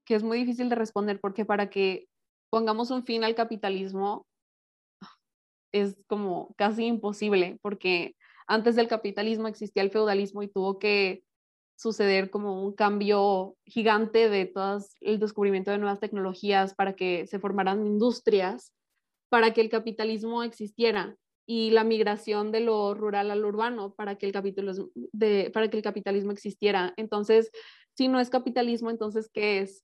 que es muy difícil de responder, porque para que pongamos un fin al capitalismo es como casi imposible, porque antes del capitalismo existía el feudalismo y tuvo que suceder como un cambio gigante de todo el descubrimiento de nuevas tecnologías para que se formaran industrias, para que el capitalismo existiera y la migración de lo rural al urbano para que el capitalismo, de, para que el capitalismo existiera. Entonces, si no es capitalismo, entonces, ¿qué es?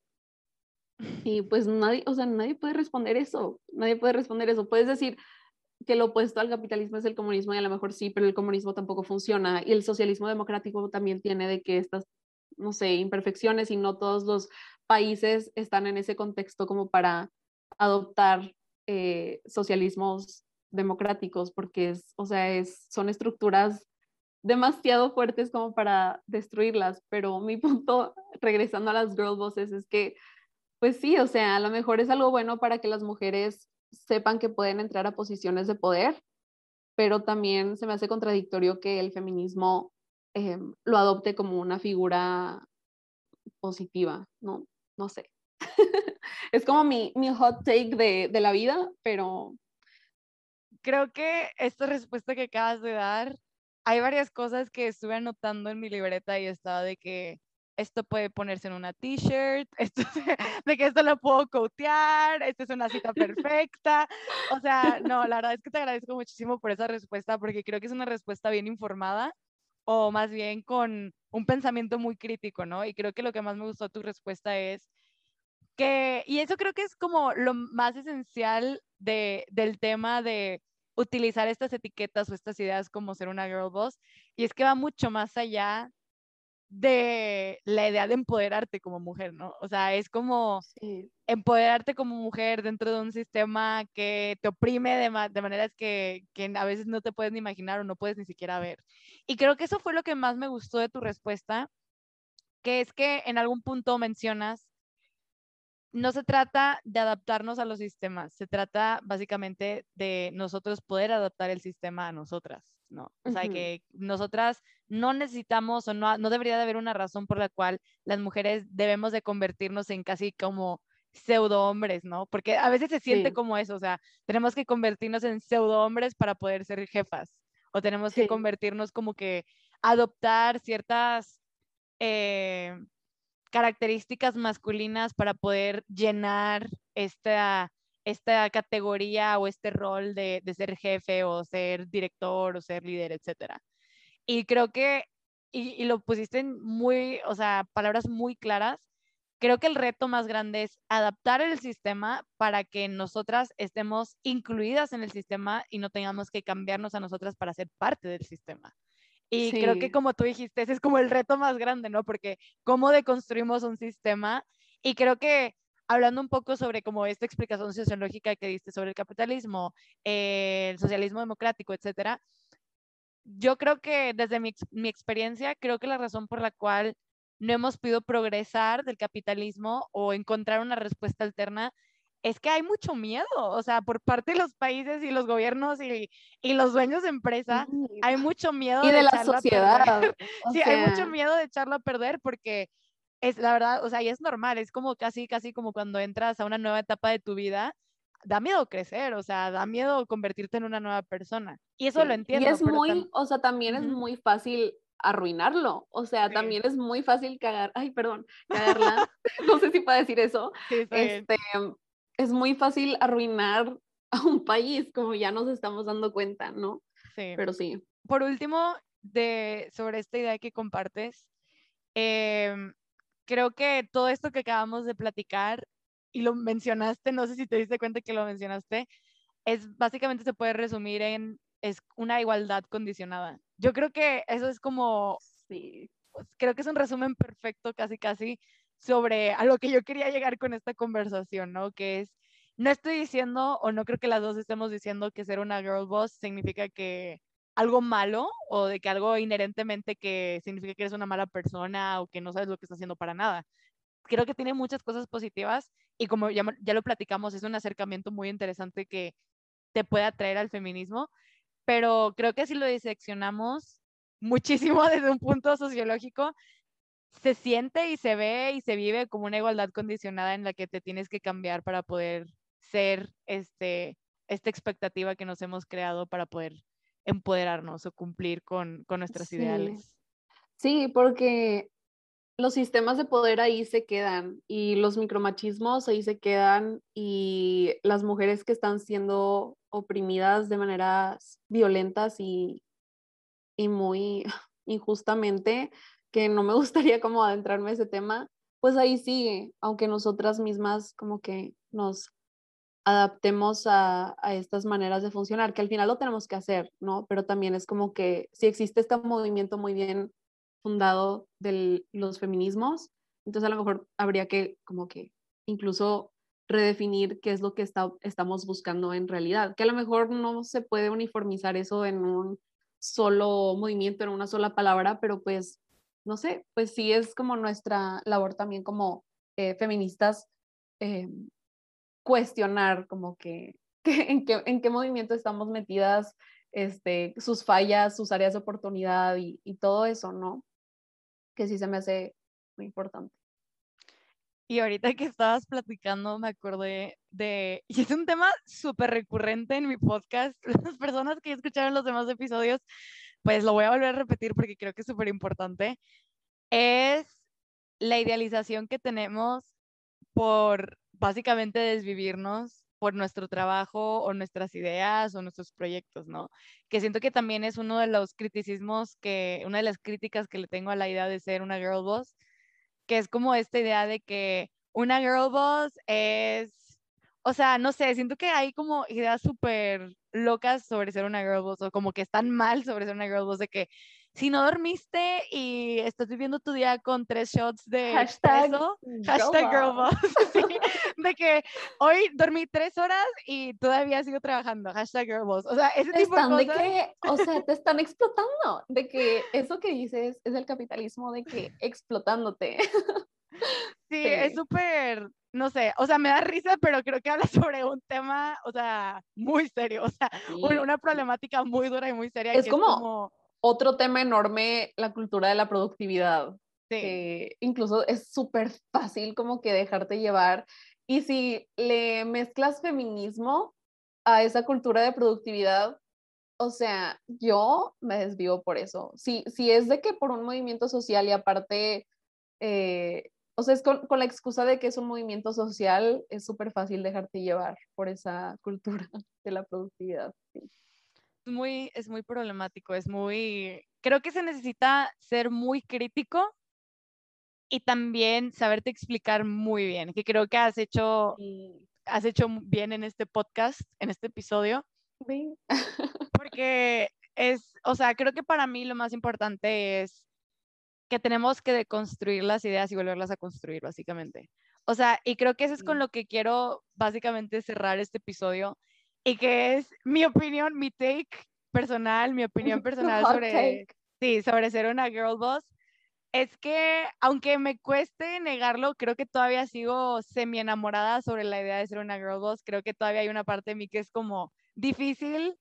Y pues nadie, o sea, nadie puede responder eso, nadie puede responder eso. Puedes decir, que lo opuesto al capitalismo es el comunismo y a lo mejor sí, pero el comunismo tampoco funciona. Y el socialismo democrático también tiene de que estas, no sé, imperfecciones y no todos los países están en ese contexto como para adoptar eh, socialismos democráticos, porque es, o sea, es, son estructuras demasiado fuertes como para destruirlas. Pero mi punto, regresando a las girl bosses, es que, pues sí, o sea, a lo mejor es algo bueno para que las mujeres sepan que pueden entrar a posiciones de poder, pero también se me hace contradictorio que el feminismo em, lo adopte como una figura positiva, ¿no? No sé. es como mi, mi hot take de, de la vida, pero... Creo que esta respuesta que acabas de dar, hay varias cosas que estuve anotando en mi libreta y estaba de que esto puede ponerse en una t-shirt, de que esto lo puedo cotear, esta es una cita perfecta. O sea, no, la verdad es que te agradezco muchísimo por esa respuesta porque creo que es una respuesta bien informada o más bien con un pensamiento muy crítico, ¿no? Y creo que lo que más me gustó de tu respuesta es que, y eso creo que es como lo más esencial de, del tema de utilizar estas etiquetas o estas ideas como ser una girl boss, y es que va mucho más allá de la idea de empoderarte como mujer, ¿no? O sea, es como empoderarte como mujer dentro de un sistema que te oprime de, de maneras que, que, a veces no te puedes ni imaginar o no puedes ni siquiera ver. Y creo que eso fue lo que más me gustó de tu respuesta, que es que en algún punto mencionas, no se trata de adaptarnos a los sistemas, se trata básicamente de nosotros poder adaptar el sistema a nosotras. ¿No? O sea, que nosotras no necesitamos o no, no debería de haber una razón por la cual las mujeres debemos de convertirnos en casi como pseudo hombres, ¿no? Porque a veces se siente como eso, o sea, tenemos que convertirnos en pseudo hombres para poder ser jefas, o tenemos que convertirnos como que adoptar ciertas eh, características masculinas para poder llenar esta esta categoría o este rol de, ser jefe o ser director o ser líder, etcétera. Y creo que, y, lo pusiste en muy, o sea, palabras muy claras, creo que el reto más grande es adaptar el sistema para que nosotras estemos incluidas en el sistema y no tengamos que cambiarnos a nosotras para ser parte del sistema. Y creo que como tú dijiste, ese es como el reto más grande, ¿no? Porque cómo deconstruimos un sistema y creo que hablando un poco sobre como esta explicación sociológica que diste sobre el capitalismo, el socialismo democrático, etcétera, yo creo que desde mi, mi, experiencia, creo que la razón por la cual no hemos podido progresar del capitalismo o encontrar una respuesta alterna es que hay mucho miedo, o sea, por parte de los países y los gobiernos y, y los dueños de empresa, hay mucho miedo. Y de, la sociedad. sí, hay mucho miedo de echarlo a perder porque es la verdad, o sea, y es normal, es como casi, casi como cuando entras a una nueva etapa de tu vida, da miedo crecer, o sea, da miedo convertirte en una nueva persona. Y eso lo entiendo. Y es muy, o sea, también es muy fácil arruinarlo, o sea, también es muy fácil cagar, ay, perdón, cagarla, no sé si puedo decir eso, este, es muy fácil arruinar a un país, como ya nos estamos dando cuenta, ¿no? Sí. Pero sí. Por último, de, sobre esta idea que compartes. Em, creo que todo esto que acabamos de platicar y lo mencionaste, no sé si te diste cuenta que lo mencionaste, es básicamente se puede resumir en es una igualdad condicionada. Yo creo que eso es como, sí, pues, creo que es un resumen perfecto casi casi sobre a lo que yo quería llegar con esta conversación, ¿no? Que es, no estoy diciendo, o no creo que las dos estemos diciendo que ser una girl boss significa que algo malo o de que algo inherentemente que significa que eres una mala persona o que no sabes lo que estás haciendo para nada. Creo que tiene muchas cosas positivas y como ya, ya lo platicamos, es un acercamiento muy interesante que te puede atraer al feminismo, pero creo que si lo diseccionamos muchísimo desde un punto sociológico, se siente y se ve y se vive como una igualdad condicionada en la que te tienes que cambiar para poder ser este, esta expectativa que nos hemos creado para poder empoderarnos o cumplir con, con nuestros ideales. Sí, porque los sistemas de poder ahí se quedan y los micromachismos ahí se quedan y las mujeres que están siendo oprimidas de maneras violentas y, y muy injustamente, que no me gustaría como adentrarme en ese tema, pues ahí sigue, aunque nosotras mismas como que nos adaptemos a, estas maneras de funcionar, que al final lo tenemos que hacer, ¿no? Pero también es como que si existe este movimiento muy bien fundado de los feminismos, entonces a lo mejor habría que como que incluso redefinir qué es lo que está, estamos buscando en realidad, que a lo mejor no se puede uniformizar eso en un solo movimiento, en una sola palabra, pero pues, no sé, pues sí es como nuestra labor también como eh, feministas eh, cuestionar como que, en, qué, en qué movimiento estamos metidas, este, sus fallas, sus áreas de oportunidad y, y todo eso, ¿no? Que sí se me hace muy importante. Y ahorita que estabas platicando, me acordé de, y es un tema súper recurrente en mi podcast, las personas que escucharon los demás episodios, pues lo voy a volver a repetir porque creo que es súper importante, es la idealización que tenemos por básicamente desvivirnos por nuestro trabajo o nuestras ideas o nuestros proyectos, ¿no? Que siento que también es uno de los criticismos que, una de las críticas que le tengo a la idea de ser una girl boss, que es como esta idea de que una girl boss es, o sea, no sé, siento que hay como ideas súper locas sobre ser una girl boss o como que están mal sobre ser una girl boss de que si no dormiste y estás viviendo tu día con tres shots de hashtag, hashtag girlboss, de que hoy dormí tres horas y todavía sigo trabajando, hashtag girlboss, o sea, ese tipo de cosas. De que, o sea, te están explotando, de que eso que dices es el capitalismo de que explotándote. Sí, es súper, no sé, o sea, me da risa, pero creo que habla sobre un tema, o sea, muy serio, o sea, una problemática muy dura y muy seria. Es, como otro tema enorme, la cultura de la productividad. Sí. incluso es súper fácil como que dejarte llevar. Y si le mezclas feminismo a esa cultura de productividad, o sea, yo me desvío por eso. Si, si es de que por un movimiento social y aparte, eh, o sea, es con, con, la excusa de que es un movimiento social, es súper fácil dejarte llevar por esa cultura de la productividad. Sí muy, es muy problemático, es muy, creo que se necesita ser muy crítico y también saberte explicar muy bien, que creo que has hecho, has hecho bien en este podcast, en este episodio. Porque es, o sea, creo que para mí lo más importante es que tenemos que deconstruir las ideas y volverlas a construir, básicamente. O sea, y creo que eso es con lo que quiero básicamente cerrar este episodio, y que es mi opinión, mi take personal, mi opinión personal sobre, sí, sobre ser una girl boss, es que aunque me cueste negarlo, creo que todavía sigo semi enamorada sobre la idea de ser una girl boss. Creo que todavía hay una parte de mí que es como difícil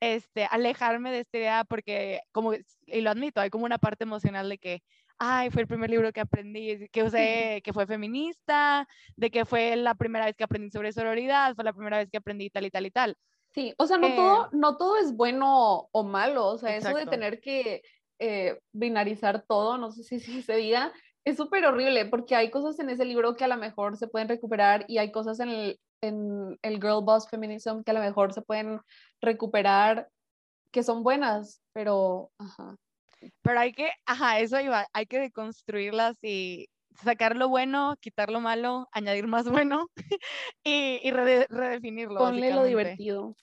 este, alejarme de esta idea porque, como, y lo admito, hay como una parte emocional de que, ay, fue el primer libro que aprendí, que usé, que fue feminista, de que fue la primera vez que aprendí sobre sororidad, fue la primera vez que aprendí tal y tal y tal. Sí, o sea, no, todo, eh, no todo es bueno o malo, o sea, eso de tener que eh, binarizar todo, no sé si, si se diga, es súper horrible porque hay cosas en ese libro que a lo mejor se pueden recuperar y hay cosas en el, en el Girl Boss Feminism que a lo mejor se pueden recuperar que son buenas, pero, ajá Pero hay que, ajá, eso iba, hay que deconstruirlas y sacar lo bueno, quitar lo malo, añadir más bueno y, y redefinirlo. Ponle lo divertido.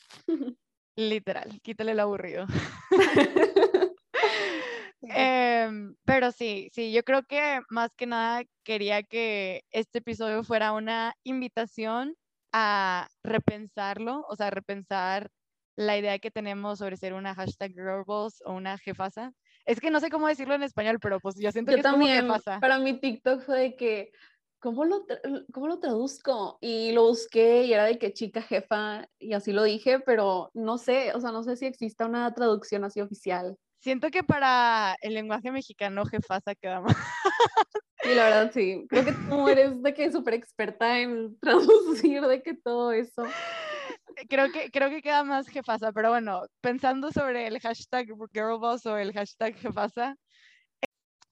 Literal, quítale lo aburrido. Em, pero sí, sí, yo creo que más que nada quería que este episodio fuera una invitación a repensarlo, o sea, repensar la idea que tenemos sobre ser una hashtag girlboss o una jefasa. Es que no sé cómo decirlo en español, pero pues yo siento que también, es como jefasa. Para mi TikTok fue de que, ¿cómo lo, ¿cómo lo traduzco? Y lo busqué y era de que chica jefa y así lo dije, pero no sé, o sea, no sé si exista una traducción así oficial. Siento que para el lenguaje mexicano jefasa queda más. Sí, la verdad, sí. Creo que tú eres de que súper experta en traducir de que todo eso. Creo que, creo que queda más jefasa, pero bueno, pensando sobre el hashtag girlboss o el hashtag jefasa,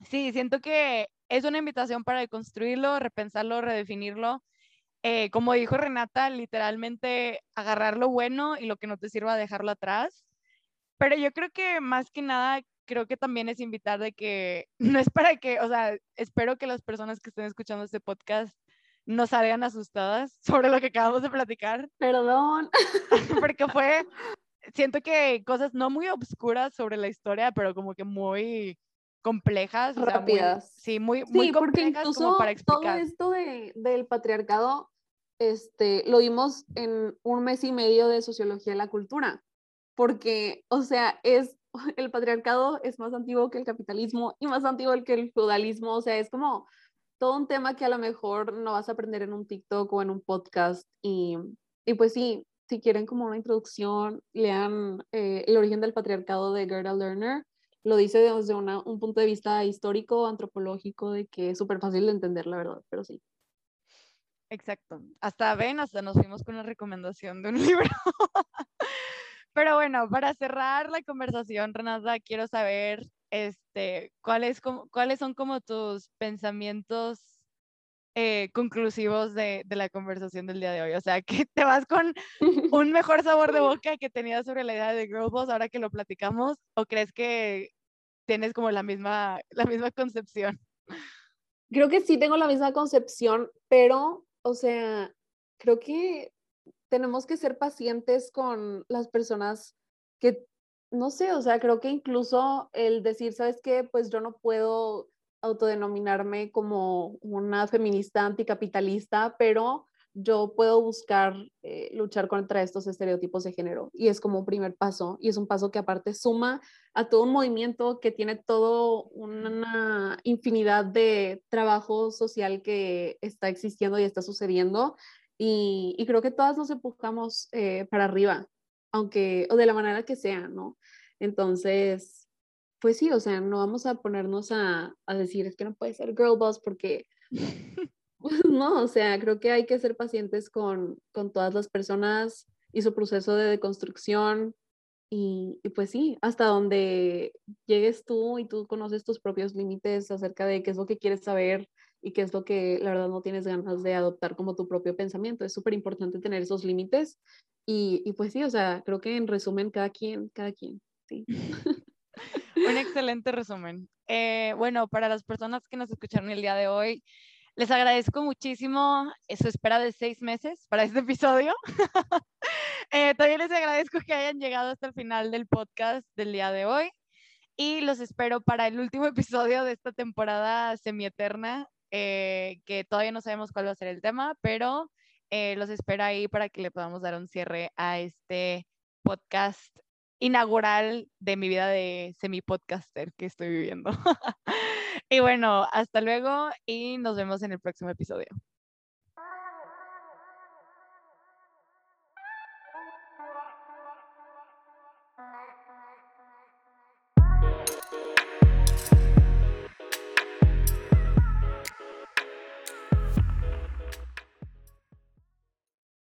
sí, siento que es una invitación para construirlo, repensarlo, redefinirlo. Eh, como dijo Renata, literalmente agarrar lo bueno y lo que no te sirva dejarlo atrás pero yo creo que más que nada, creo que también es invitar de que no es para que, o sea, espero que las personas que estén escuchando este podcast no salgan asustadas sobre lo que acabamos de platicar. Perdón. Porque fue, siento que cosas no muy obscuras sobre la historia, pero como que muy complejas. Rápidas. sí, muy, muy complejas como para explicar. Todo esto de, del patriarcado, este, lo vimos en un mes y medio de sociología de la cultura porque, o sea, es, el patriarcado es más antiguo que el capitalismo y más antiguo que el feudalismo, o sea, es como todo un tema que a lo mejor no vas a aprender en un TikTok o en un podcast y, y pues sí, si quieren como una introducción, lean eh, El origen del patriarcado de Gerda Lerner, lo dice desde una, un punto de vista histórico, antropológico, de que es súper fácil de entender, la verdad, pero sí. Exacto. Hasta ven, hasta nos fuimos con una recomendación de un libro. Pero bueno, para cerrar la conversación, Renata, quiero saber este, ¿cuáles, cuáles son como tus pensamientos eh, conclusivos de, de, la conversación del día de hoy. O sea, que te vas con un mejor sabor de boca que tenías sobre la idea de Girl Boss ahora que lo platicamos, o crees que tienes como la misma, la misma concepción? Creo que sí tengo la misma concepción, pero, o sea, creo que tenemos que ser pacientes con las personas que, no sé, o sea, creo que incluso el decir, ¿sabes qué? Pues yo no puedo autodenominarme como una feminista anticapitalista, pero yo puedo buscar eh, luchar contra estos estereotipos de género. Y es como un primer paso, y es un paso que aparte suma a todo un movimiento que tiene todo una infinidad de trabajo social que está existiendo y está sucediendo y, creo que todas nos empujamos eh, para arriba, aunque, o de la manera que sea, ¿no? Entonces, pues sí, o sea, no vamos a ponernos a, a decir, es que no puede ser girl boss porque, no, o sea, creo que hay que ser pacientes con, con todas las personas y su proceso de deconstrucción. Y, y, pues sí, hasta donde llegues tú y tú conoces tus propios límites acerca de qué es lo que quieres saber, y qué es lo que la verdad no tienes ganas de adoptar como tu propio pensamiento. Es súper importante tener esos límites y, y, pues sí, o sea, creo que en resumen, cada quien, cada quien, sí. Un excelente resumen. Eh, bueno, para las personas que nos escucharon el día de hoy, les agradezco muchísimo su espera de seis meses para este episodio. eh, también les agradezco que hayan llegado hasta el final del podcast del día de hoy y los espero para el último episodio de esta temporada semieterna eh, que todavía no sabemos cuál va a ser el tema, pero eh, los espero ahí para que le podamos dar un cierre a este podcast inaugural de mi vida de semi-podcaster que estoy viviendo. y bueno, hasta luego y nos vemos en el próximo episodio.